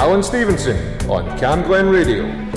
Alan Stevenson on Cam Glen Radio.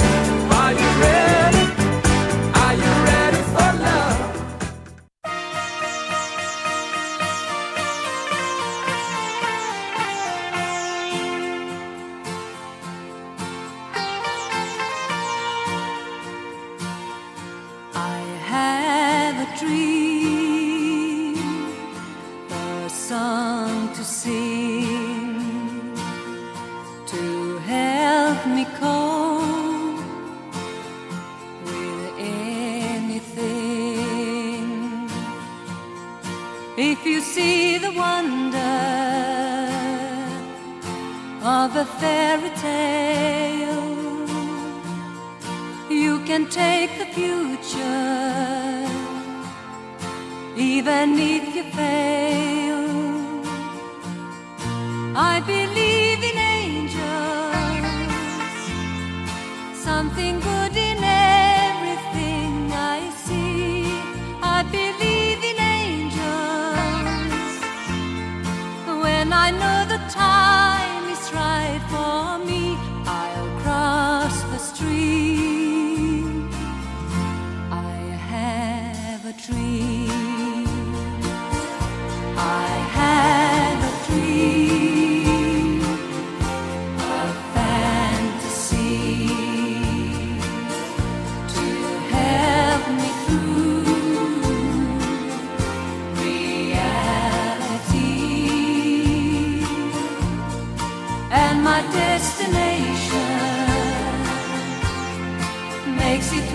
That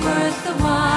worth the ABBA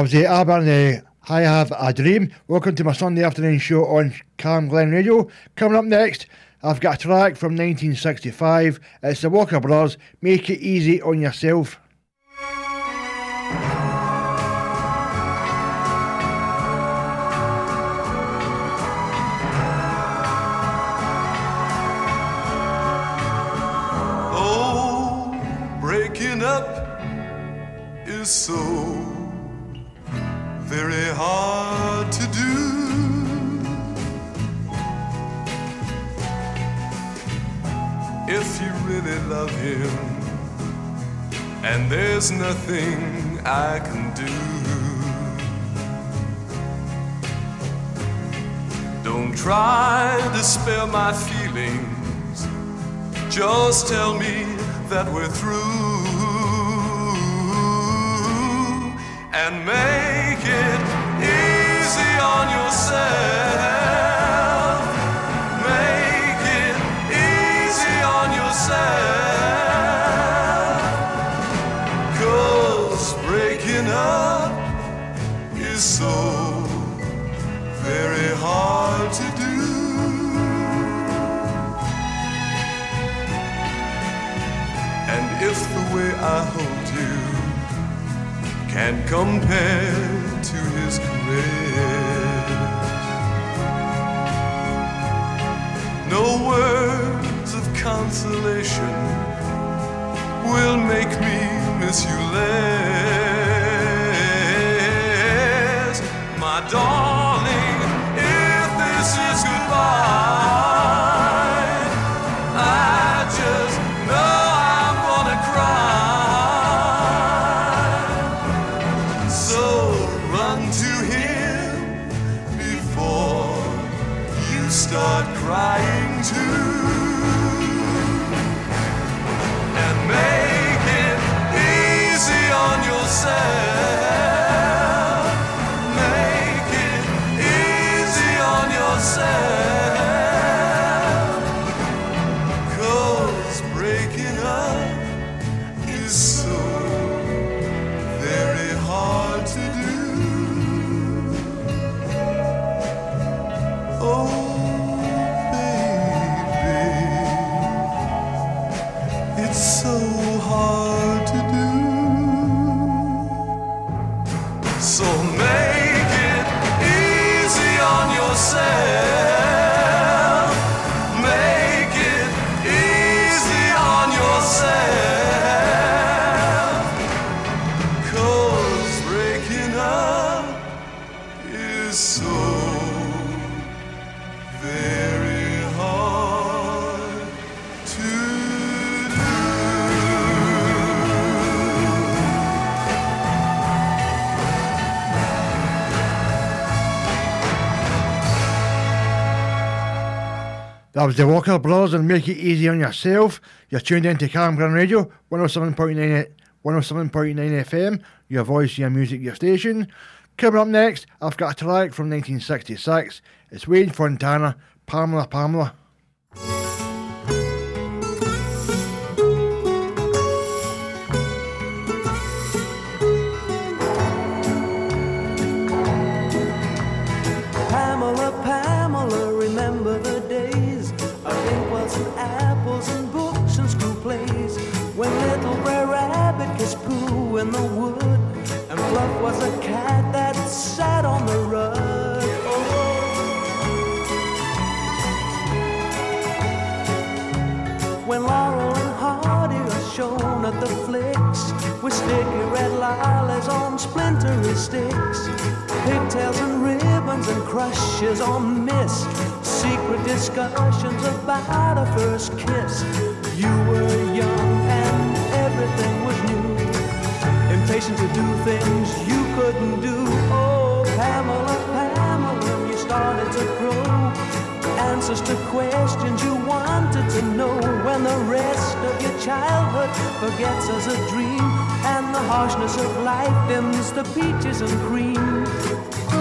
and the eh, I Have a Dream. Welcome to my Sunday afternoon show on Cam Glen Radio. Coming up next, I've got a track from 1965. It's the Walker Brothers, Make It Easy on Yourself. There's nothing I can do. Don't try to spare my feelings, just tell me that we're through and make it easy on yourself. Make is so very hard to do. And if the way I hold you can compare to his caress. No words of consolation will make me miss you less, darling. If this is goodbye, Was the Walker Brothers and Make It Easy on Yourself. You're tuned in to into Camglen Radio, 107.9 107.9 FM, your voice, your music, your station. Coming up next, I've got a track from 1966. It's Wayne Fontana, Pamela. Pamela, splintery sticks, pigtails and ribbons and crushes on mist, secret discussions about a first kiss. You were young and everything was new, impatient to do things you couldn't do. Oh, Pamela, Pamela, you started to grow answers to questions you wanted to know when the rest of your childhood forgets as a dream and the harshness of life dims the peaches and cream.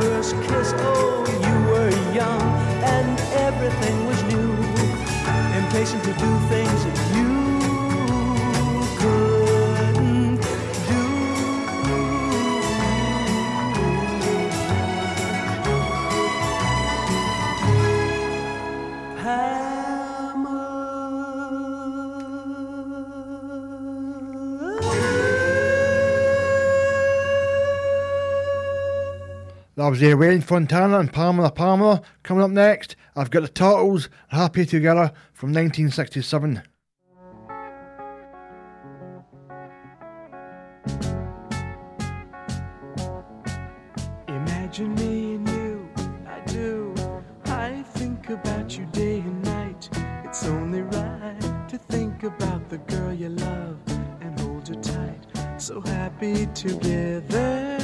First kiss. Oh, you were young and everything was new, impatient to do things that you That was uh, Wayne Fontana and Pamela Pamela. Coming up next, I've got the Turtles, Happy Together from 1967. Imagine me and you, I do. I think about you day and night. It's only right to think about the girl you love and hold her tight. So happy together.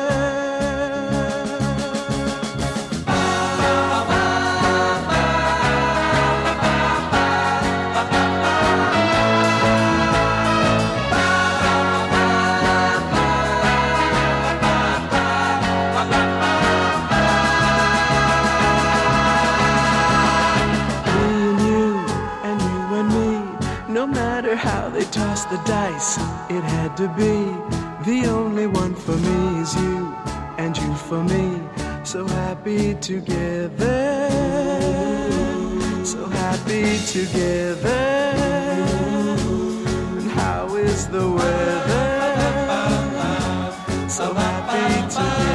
The dice, it had to be. The only one for me is you, and you for me. So happy together. So happy together. And how is the weather? So happy together.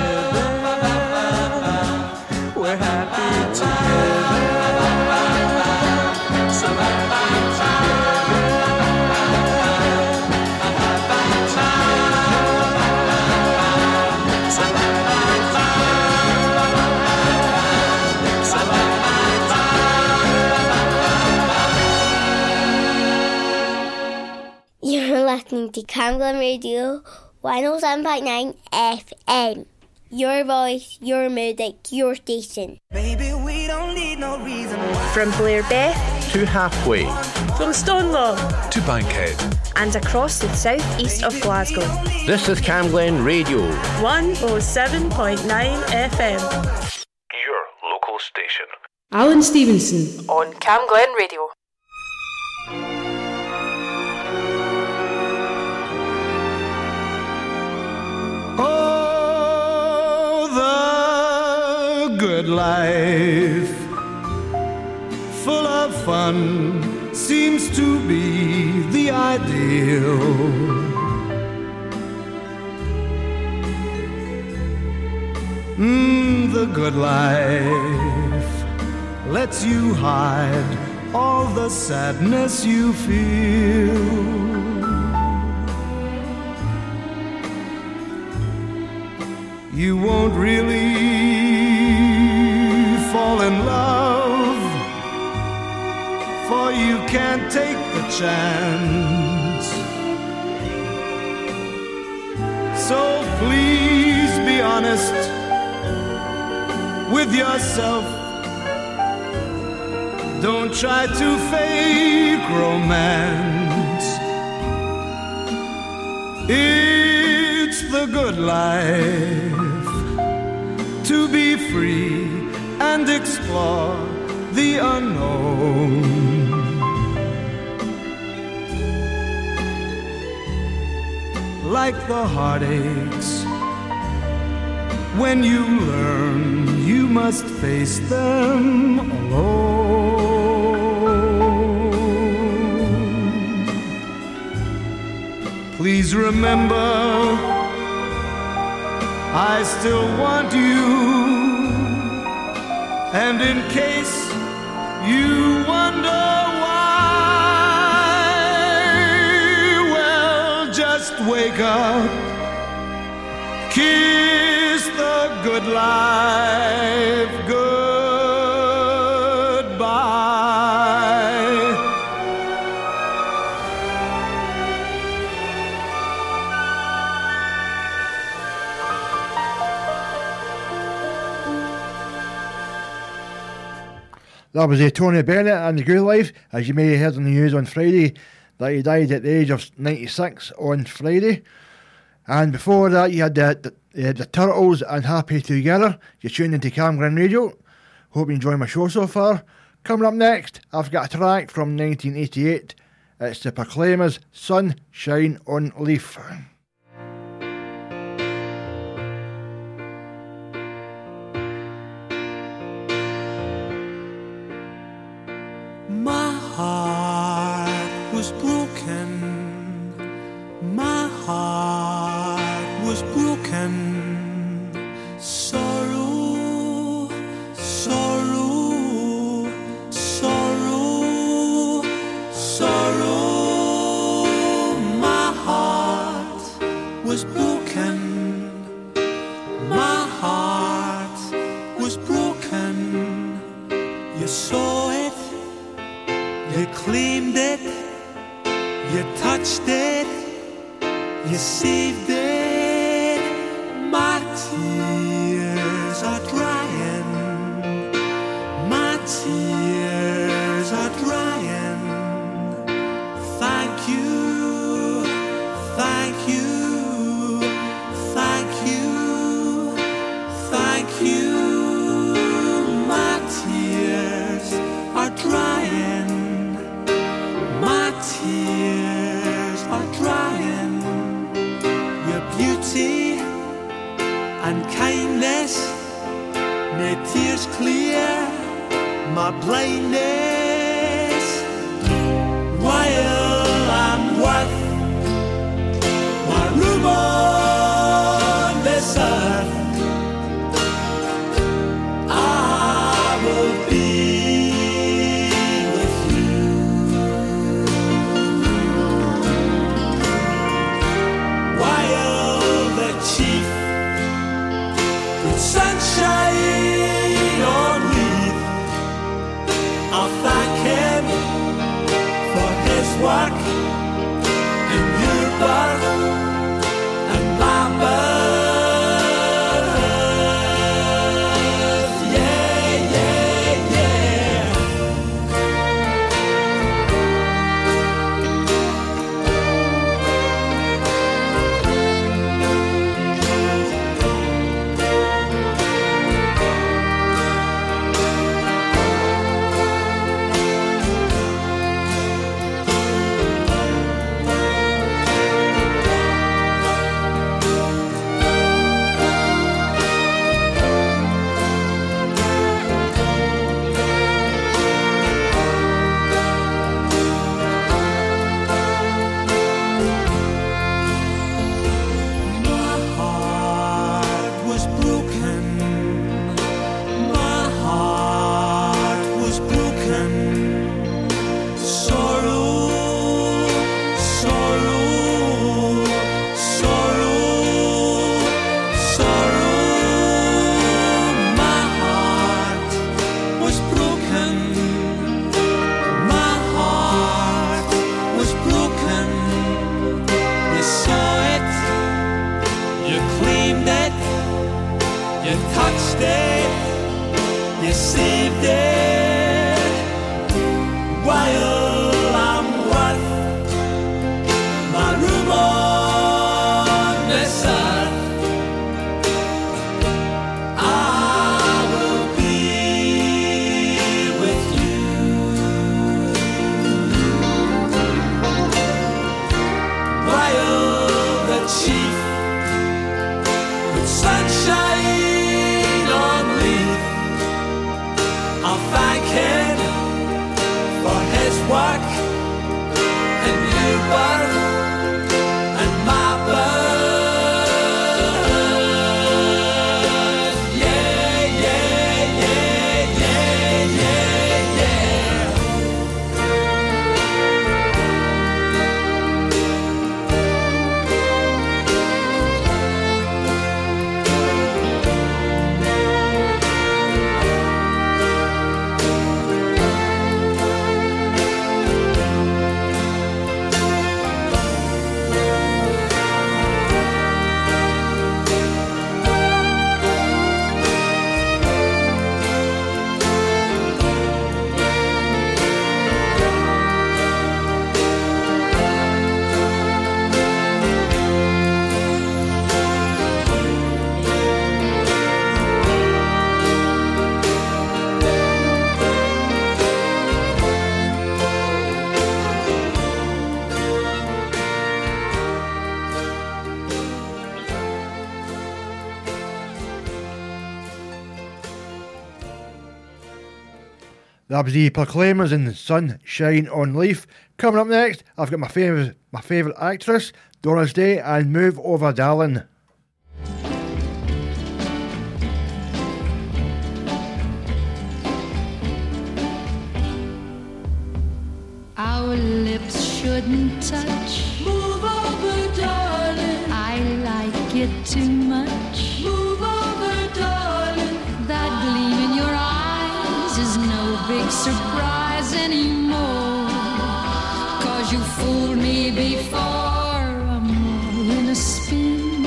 Listening to Camglen Radio 107.9 FM. Your voice, your music, your station. Baby, we don't need no reason why. From Blair Beth to halfway, from Stonelaw to Bankhead. and across the southeast of Glasgow. this is Camglen Radio. 107.9 FM. Your local station. Alan Stevenson. On Camglen Radio. Good life, full of fun, seems to be the ideal. Mm, the good life lets you hide all the sadness you feel. you won't really fall in love, for you can't take the chance. So please be honest with yourself. Don't try to fake romance. It's the good life to be free and explore the unknown. Like the heartaches, when you learn you must face them alone. Please remember, I still want you. And in case you wonder why, well, just wake up, kiss the good life That was uh, Tony Bennett and the Good Life, as you may have heard on the news on Friday, that he died at the age of 96 on Friday. And before that, you had the, the, the Turtles and Happy Together. You're tuned into Cam Glen Radio. Hope you enjoy my show so far. Coming up next, I've got a track from 1988. It's the Proclaimers Sunshine on Leith. Heart That the Proclaimers in Sunshine on Leith. Coming up next, I've got my favourite my favourite actress, Doris Day, and Move Over Darling. Our lips shouldn't touch. Move over, darling. I like it too much. Big surprise anymore. Cause you fooled me before. I'm all in a spin.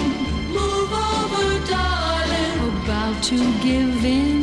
Move over, darling. About to give in.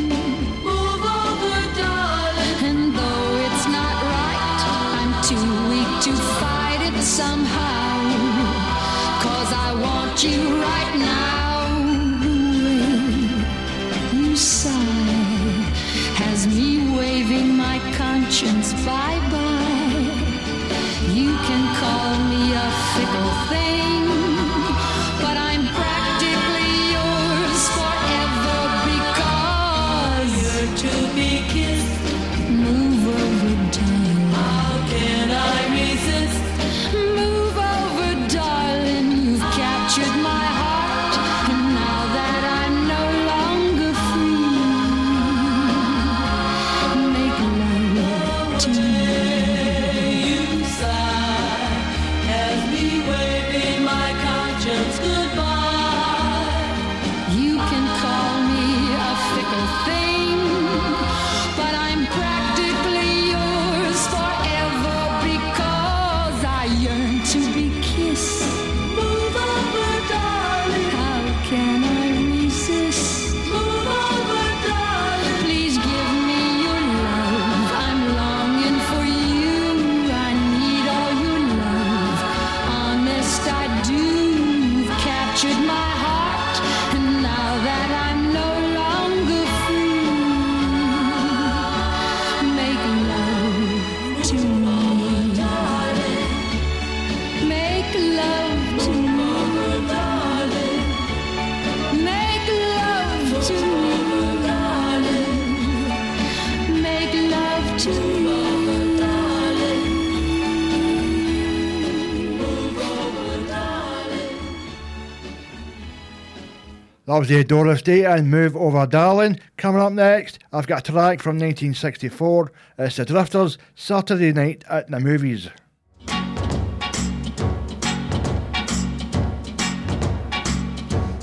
That was the Doris Day and Move Over Darling. Coming up next, I've got a track from 1964. It's the Drifters, Saturday Night at the Movies.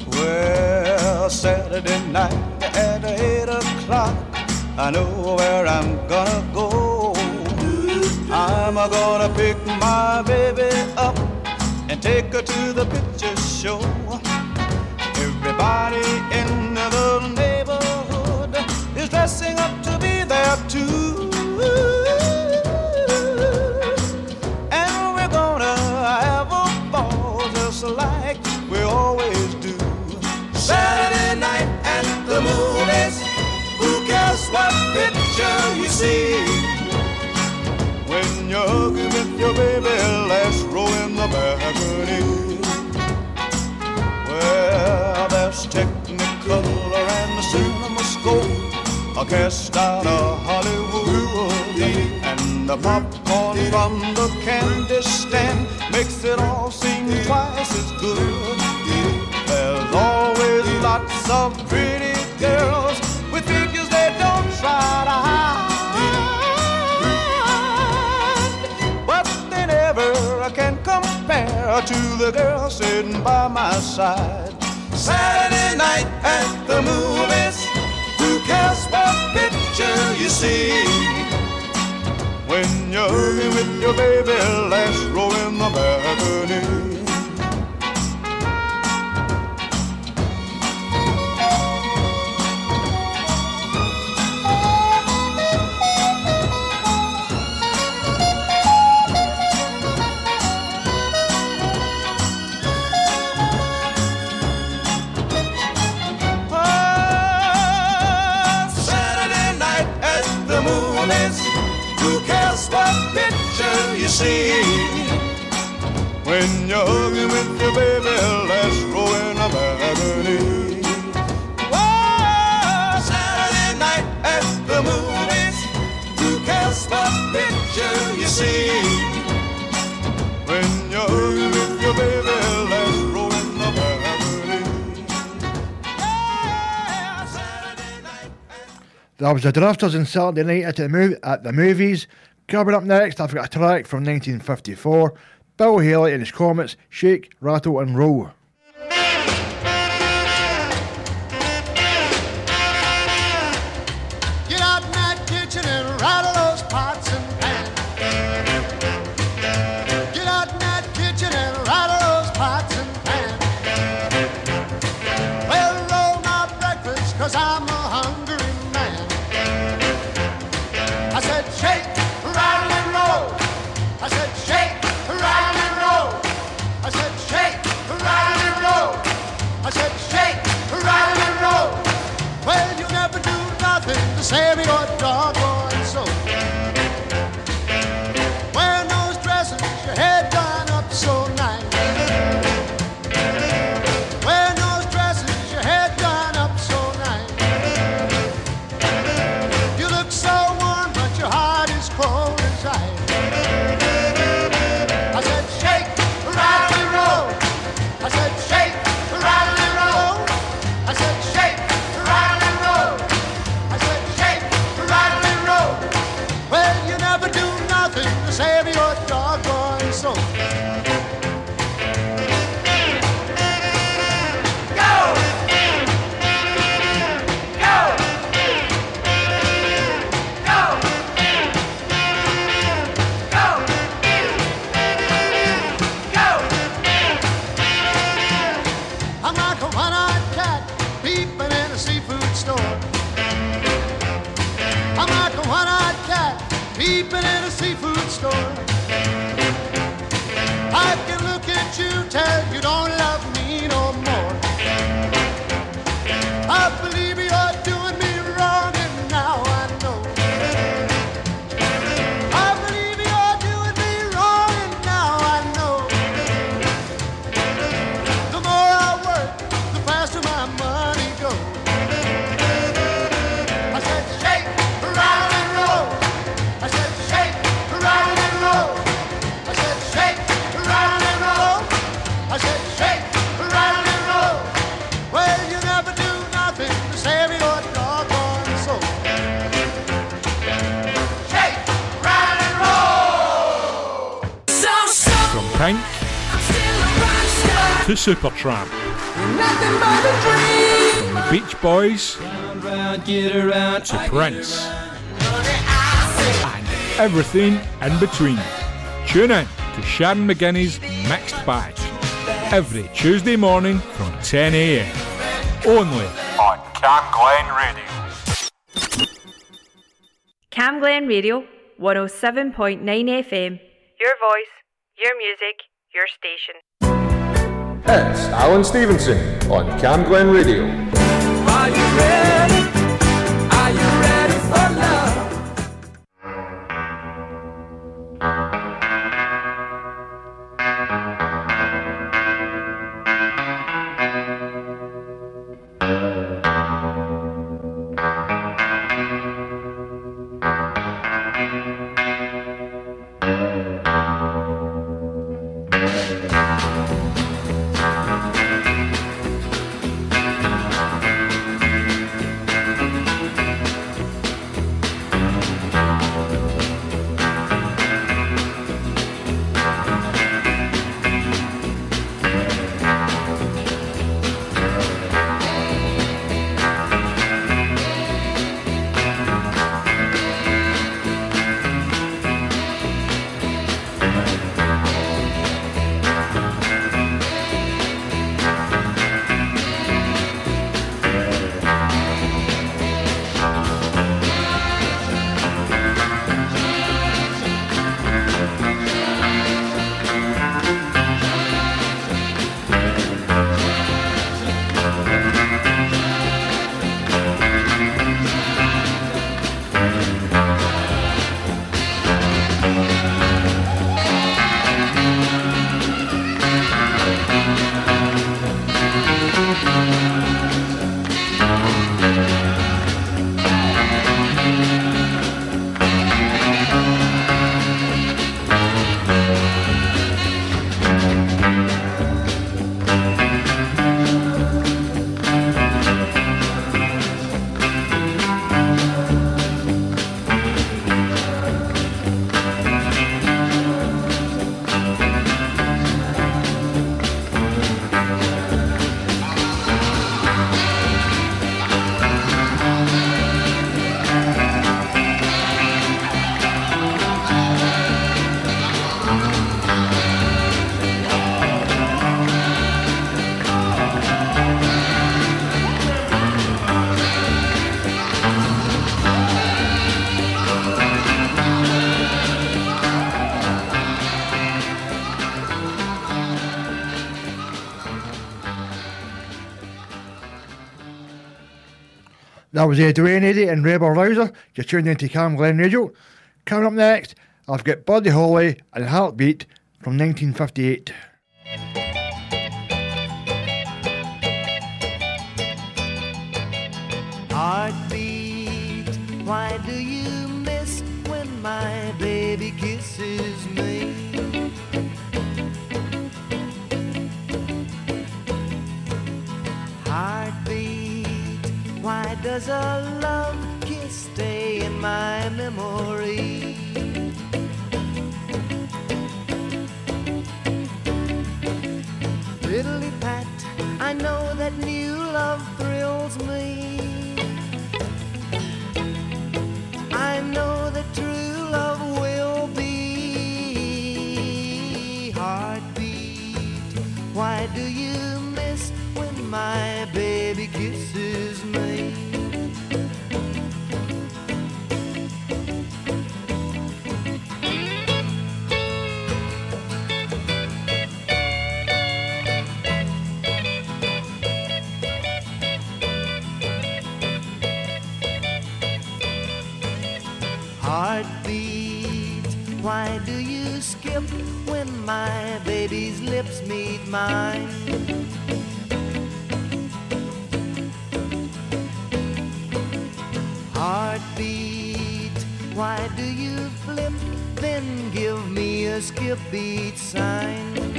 Well, Saturday night at eight o'clock, I know where I'm gonna go. I'm gonna pick my baby up and take her to the picture show. Everybody in the neighborhood is dressing up to be there too. And we're gonna have a ball just like we always do. Saturday night at the movies. Who cares what picture you see? When you're hugging with your baby, last row in the balcony. Well, there's Technicolor and the CinemaScope, a cast out of Hollywood, and the popcorn from the candy stand makes it all seem twice as good. There's always lots of pretty girls to the girl sitting by my side. Saturday night at the movies. Who cares what picture you see? When you're with your baby, last row in the balcony. was the Drifters on Saturday night at the, movie at the movies. Coming up next, I've got a track from 1954 Bill Haley and his Comets Shake, Rattle and Roll. Supertramp. From Beach Boys round, round, around, to Prince. And everything in between. Tune in to Sharon McGinney's Mixed Bag every Tuesday morning from 10am. Only on Cam Glen Radio. Cam Glen Radio, 107.9 FM. Your voice, your music, your station. That's Alan Stevenson on Camglen Radio. That was uh, Duane Eddy and Rebel Rouser. You're tuned into Camglen Radio. Coming up next, I've got Buddy Holly and Heartbeat from 1958. Heartbeat, why do does a love kiss stay in my memory? Fiddly pat, I know that new love thrills me. I know that true love will be heartbeat. Why do you miss when my baby kisses why do you skip when my baby's lips meet mine? Heartbeat, why do you flip, then give me a skip beat sign?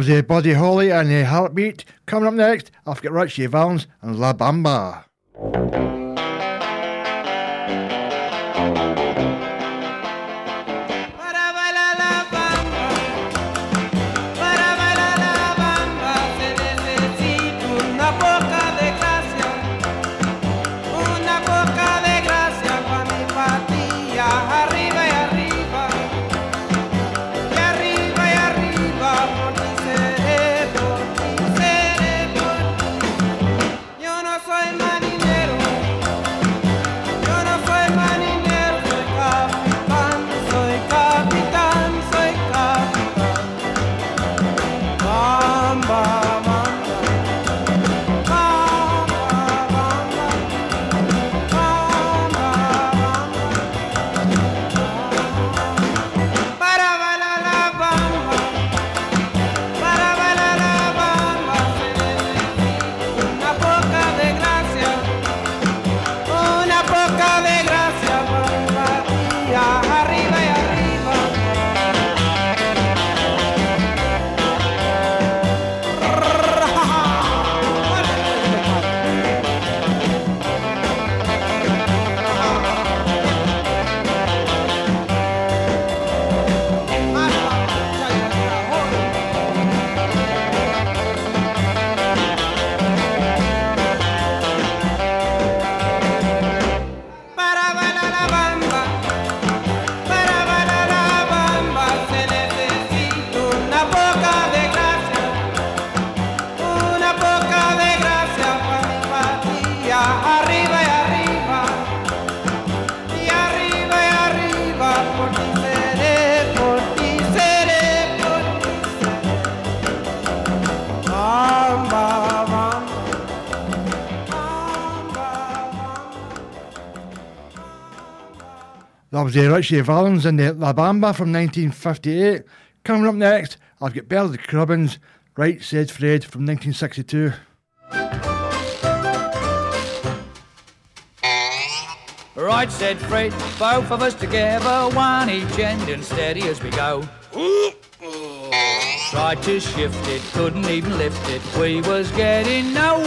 Was uh, Buddy Holly and uh, Heartbeat. Coming up next, I've got Ritchie Valens and La Bamba. Was uh, Ritchie Valens and the La Bamba from 1958. Coming up next, I've got Bernard Cribbins, Right Said Fred from 1962. Right, said Fred, both of us together, one each end and steady as we go. Tried to shift it, couldn't even lift it. We was getting nowhere,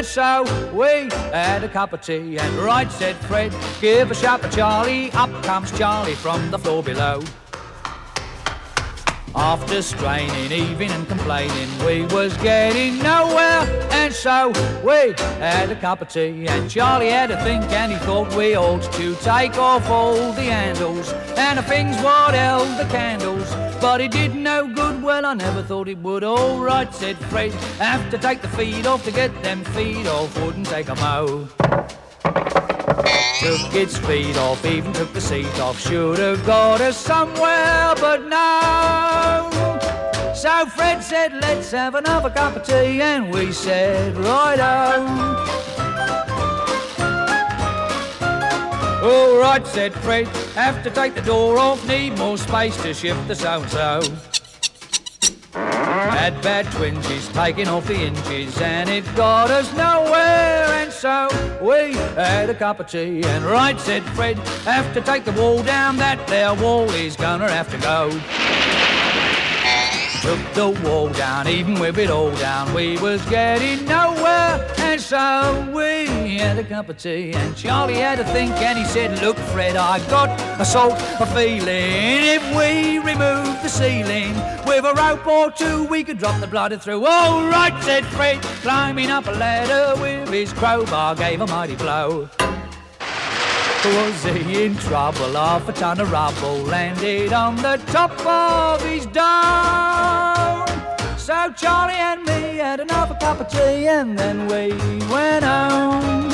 and so we had a cup of tea. And right, said Fred, give a shout for Charlie. Up comes Charlie from the floor below. After straining, even and complaining, we was getting nowhere, and so we had a cup of tea. And Charlie had a think, and he thought we ought to take off all the handles and the things what held the candles. But it did no good. Well, I never thought it would. All right, said Fred. Have to take the feet off to get them feet off. Wouldn't take a. Took its feet off, even took the seat off. Should have got us somewhere, but no. So Fred said, let's have another cup of tea, and we said, right on. All right, said Fred, have to take the door off, need more space to shift the so-and-so. Had bad twinges, taking off the inches, and it got us nowhere. And so we had a cup of tea, and right, said Fred, have to take the wall down. That there wall is gonna have to go. Took the wall down, even with it all down, we was getting nowhere. And so we had a cup of tea, and Charlie had a think, and he said, Look, Fred, I've got a sort of feeling. If we remove the ceiling with a rope or two, we could drop the bladder through. All right, said Fred, climbing up a ladder with his crowbar, gave a mighty blow. Was he in trouble? Half a ton of rubble landed on the top of his dome. So Charlie and me had another cup of tea and then we went home.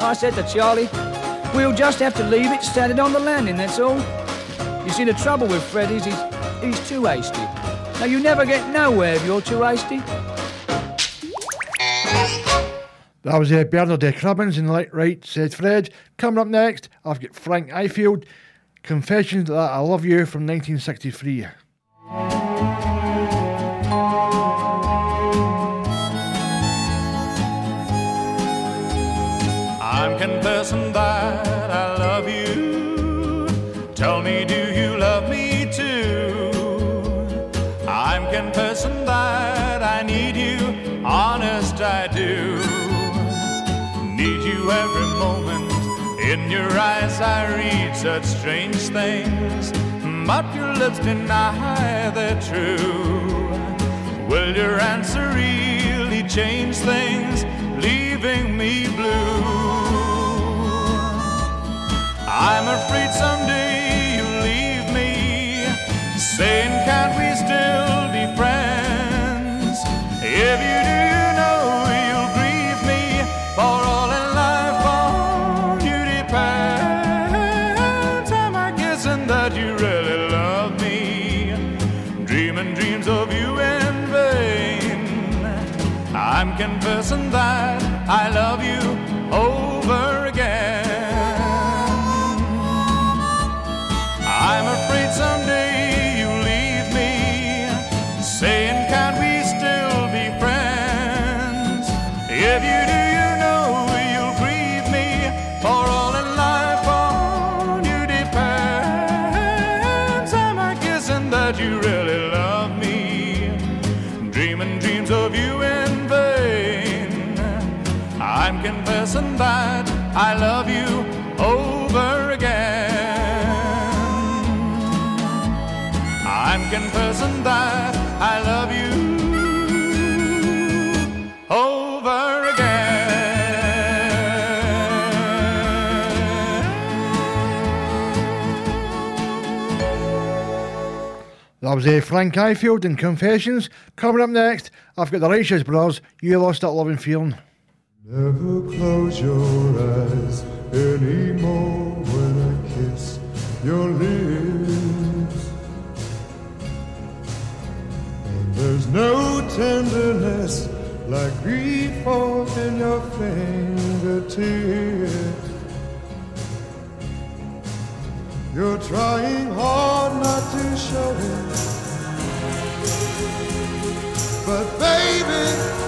I said to Charlie, we'll just have to leave it standing on the landing, that's all. You see, the trouble with Fred is he's, he's too hasty. Now, you never get nowhere if you're too hasty. That was uh, Bernard uh, Cribbins and like right said Fred. Coming up next, I've got Frank Ifield, Confessions That I Love You from 1963. I'm confessing that eyes, I read such strange things. But your lips deny they're true. Will your answer really change things, leaving me blue? I'm afraid someday you'll leave me, saying, Can't we still be friends? If you do, I'm confessing that I love you over again. I'm confessing that I love you over again. That was uh, Frank Ifield and Confessions. Coming up next, I've got the Righteous Brothers. You lost that loving feeling. Never close your eyes anymore when I kiss your lips. And there's no tenderness like grief in your fingertips. You're trying hard not to show it. But baby,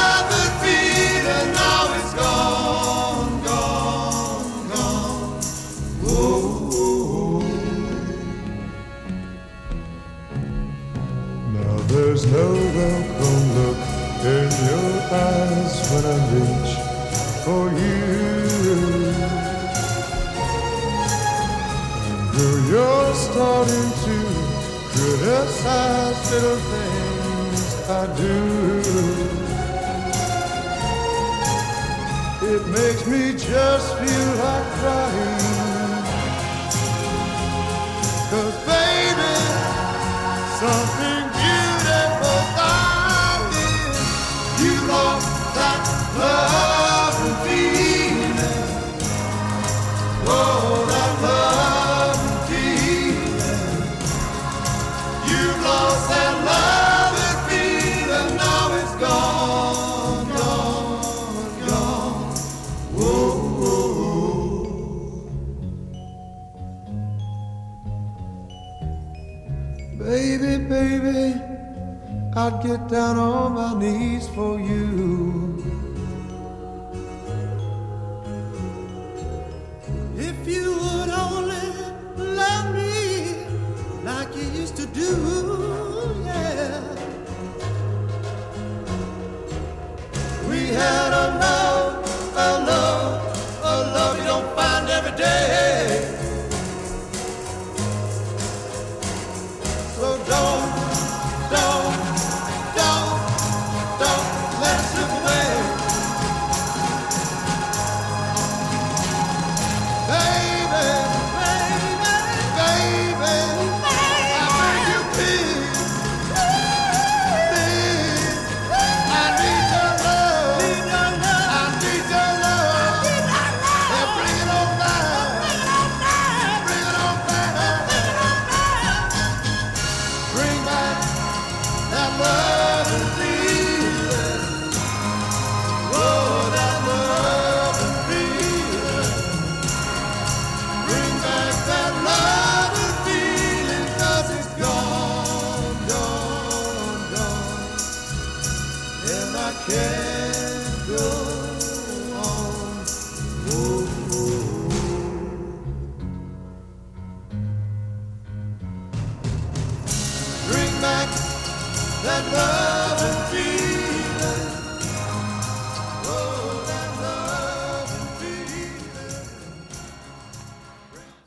eyes when I reach for you. Girl, you're starting to criticize little things I do. It makes me just feel like crying. I'd get down on my knees for you.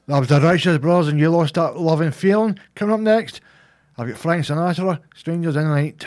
That was the Righteous Brothers and You Lost That Loving Feeling. Coming up next, I've got Frank Sinatra, Strangers in the Night.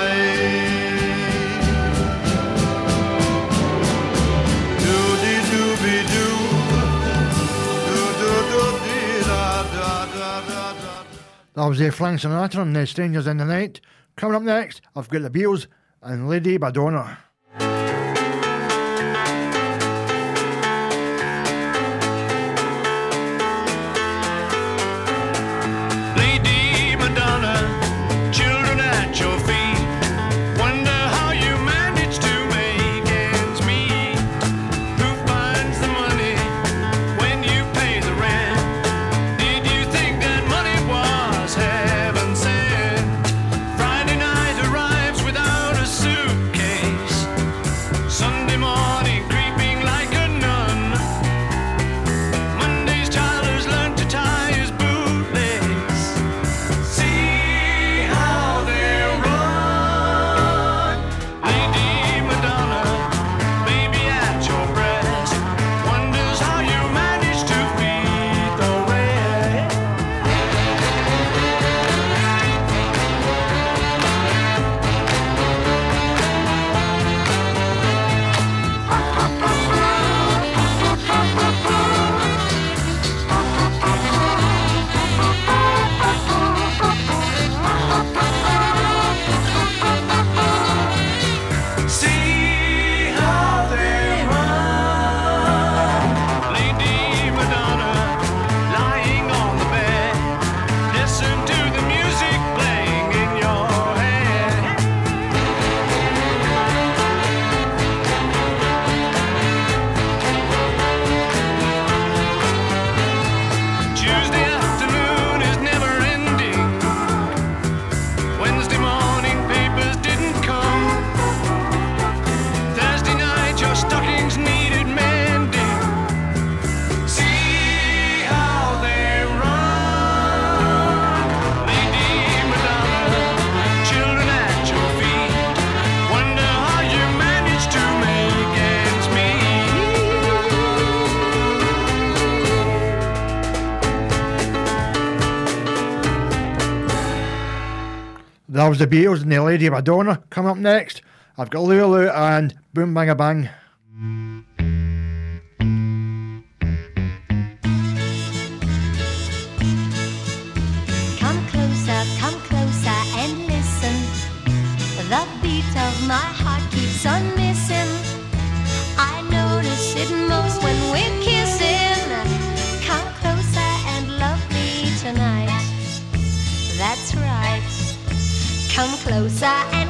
That was the Flanks and the Strangers in the Night. Coming up next, I've got the Beatles and Lady Madonna. the Beatles and the Lady Madonna coming up next. I've got Lulu and Boom Bang A Bang. closer.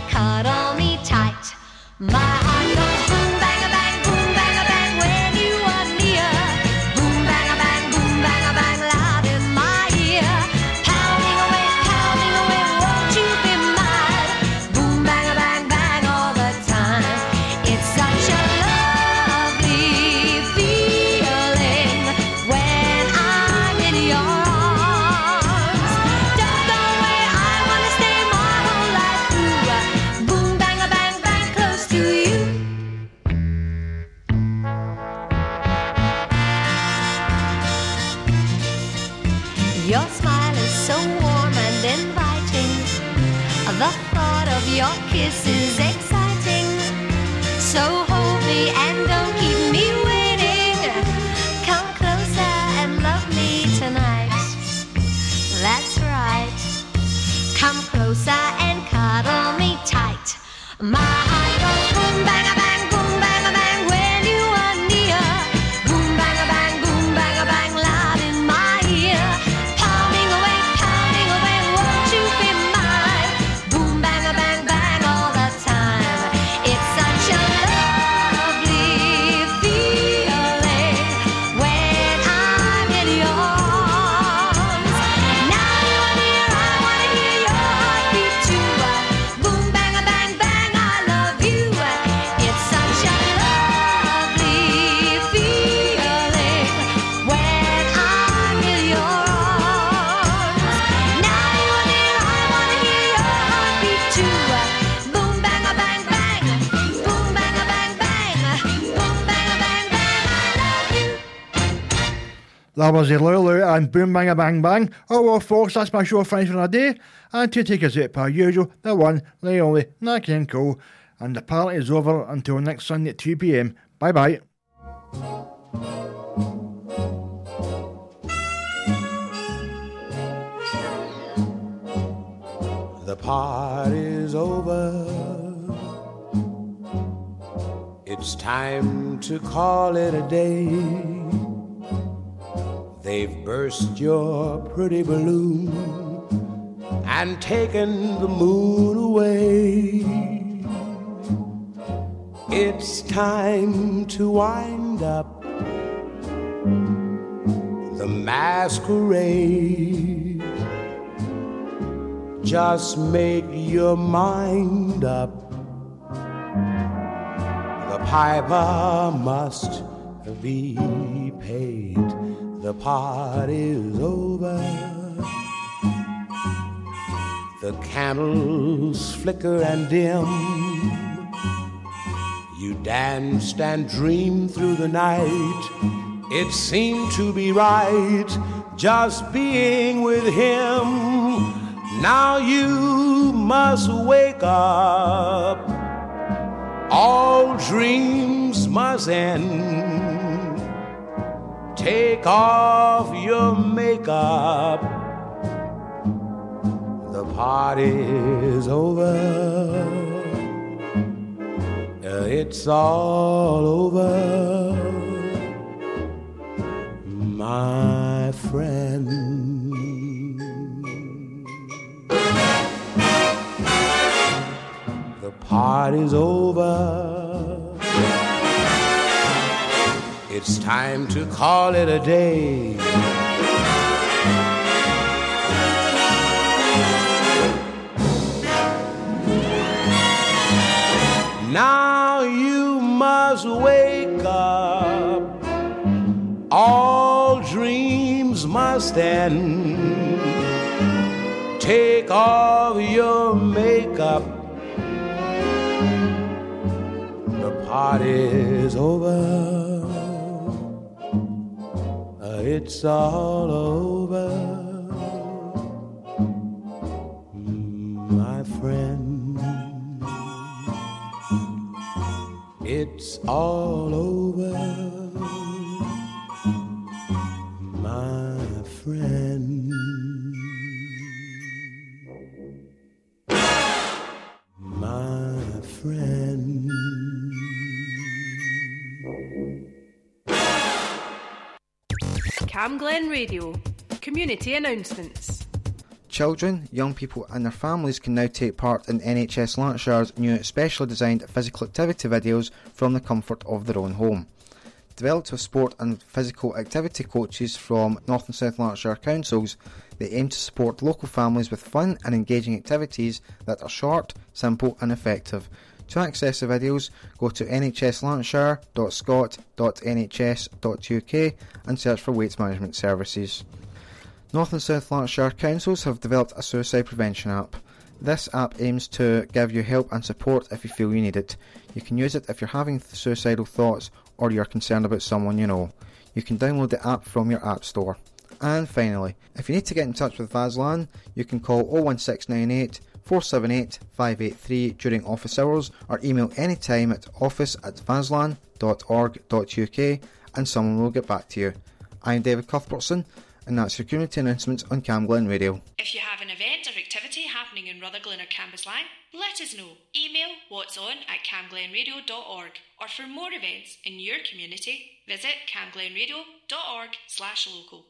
That was the Lulu and Boom Bang a Bang Bang. Oh well, folks, that's my show finished for the day. And to take us out per usual, the one, the only, Nat King Cole. And the party is over until next Sunday at 2 pm. Bye bye. The party's over. It's time to call it a day. They've burst your pretty balloon and taken the moon away. It's time to wind up the masquerade. Just make your mind up. The piper must be paid. The party's over. The candles flicker and dim. You danced and dreamed through the night. It seemed to be right just being with him. Now you must wake up. All dreams must end. Take off your makeup. The party's over. Uh, It's all over, my friend. The party's over. It's time to call it a day. Now you must wake up. All dreams must end. Take off your makeup. The party's over. It's all over. My friend. It's all over, Radio. Community announcements. Children, young people, and their families can now take part in NHS Lanarkshire's new specially designed physical activity videos from the comfort of their own home. Developed with sport and physical activity coaches from North and South Lanarkshire councils, they aim to support local families with fun and engaging activities that are short, simple, and effective. To access the videos, go to nhslanarkshire.scot.nhs.uk and search for weights management services. North and South Lanarkshire councils have developed a suicide prevention app. This app aims to give you help and support if you feel you need it. You can use it if you're having suicidal thoughts or you're concerned about someone you know. You can download the app from your app store. And finally, if you need to get in touch with Vaslan, you can call 01698 478 583 during office hours or email anytime at office at vaslan.org.uk and someone will get back to you. I'm David Cuthbertson and that's your community announcements on Camglen Radio. If you have an event or activity happening in Rutherglen or Cambuslang, let us know. Email what's on at camglenradio.org or for more events in your community, visit camglenradio.org slash local.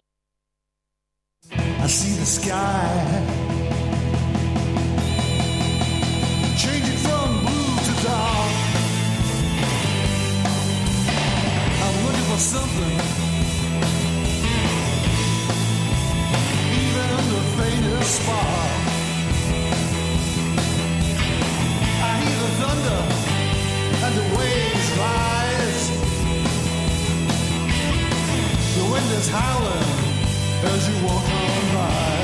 I see the sky howling as you walk on by.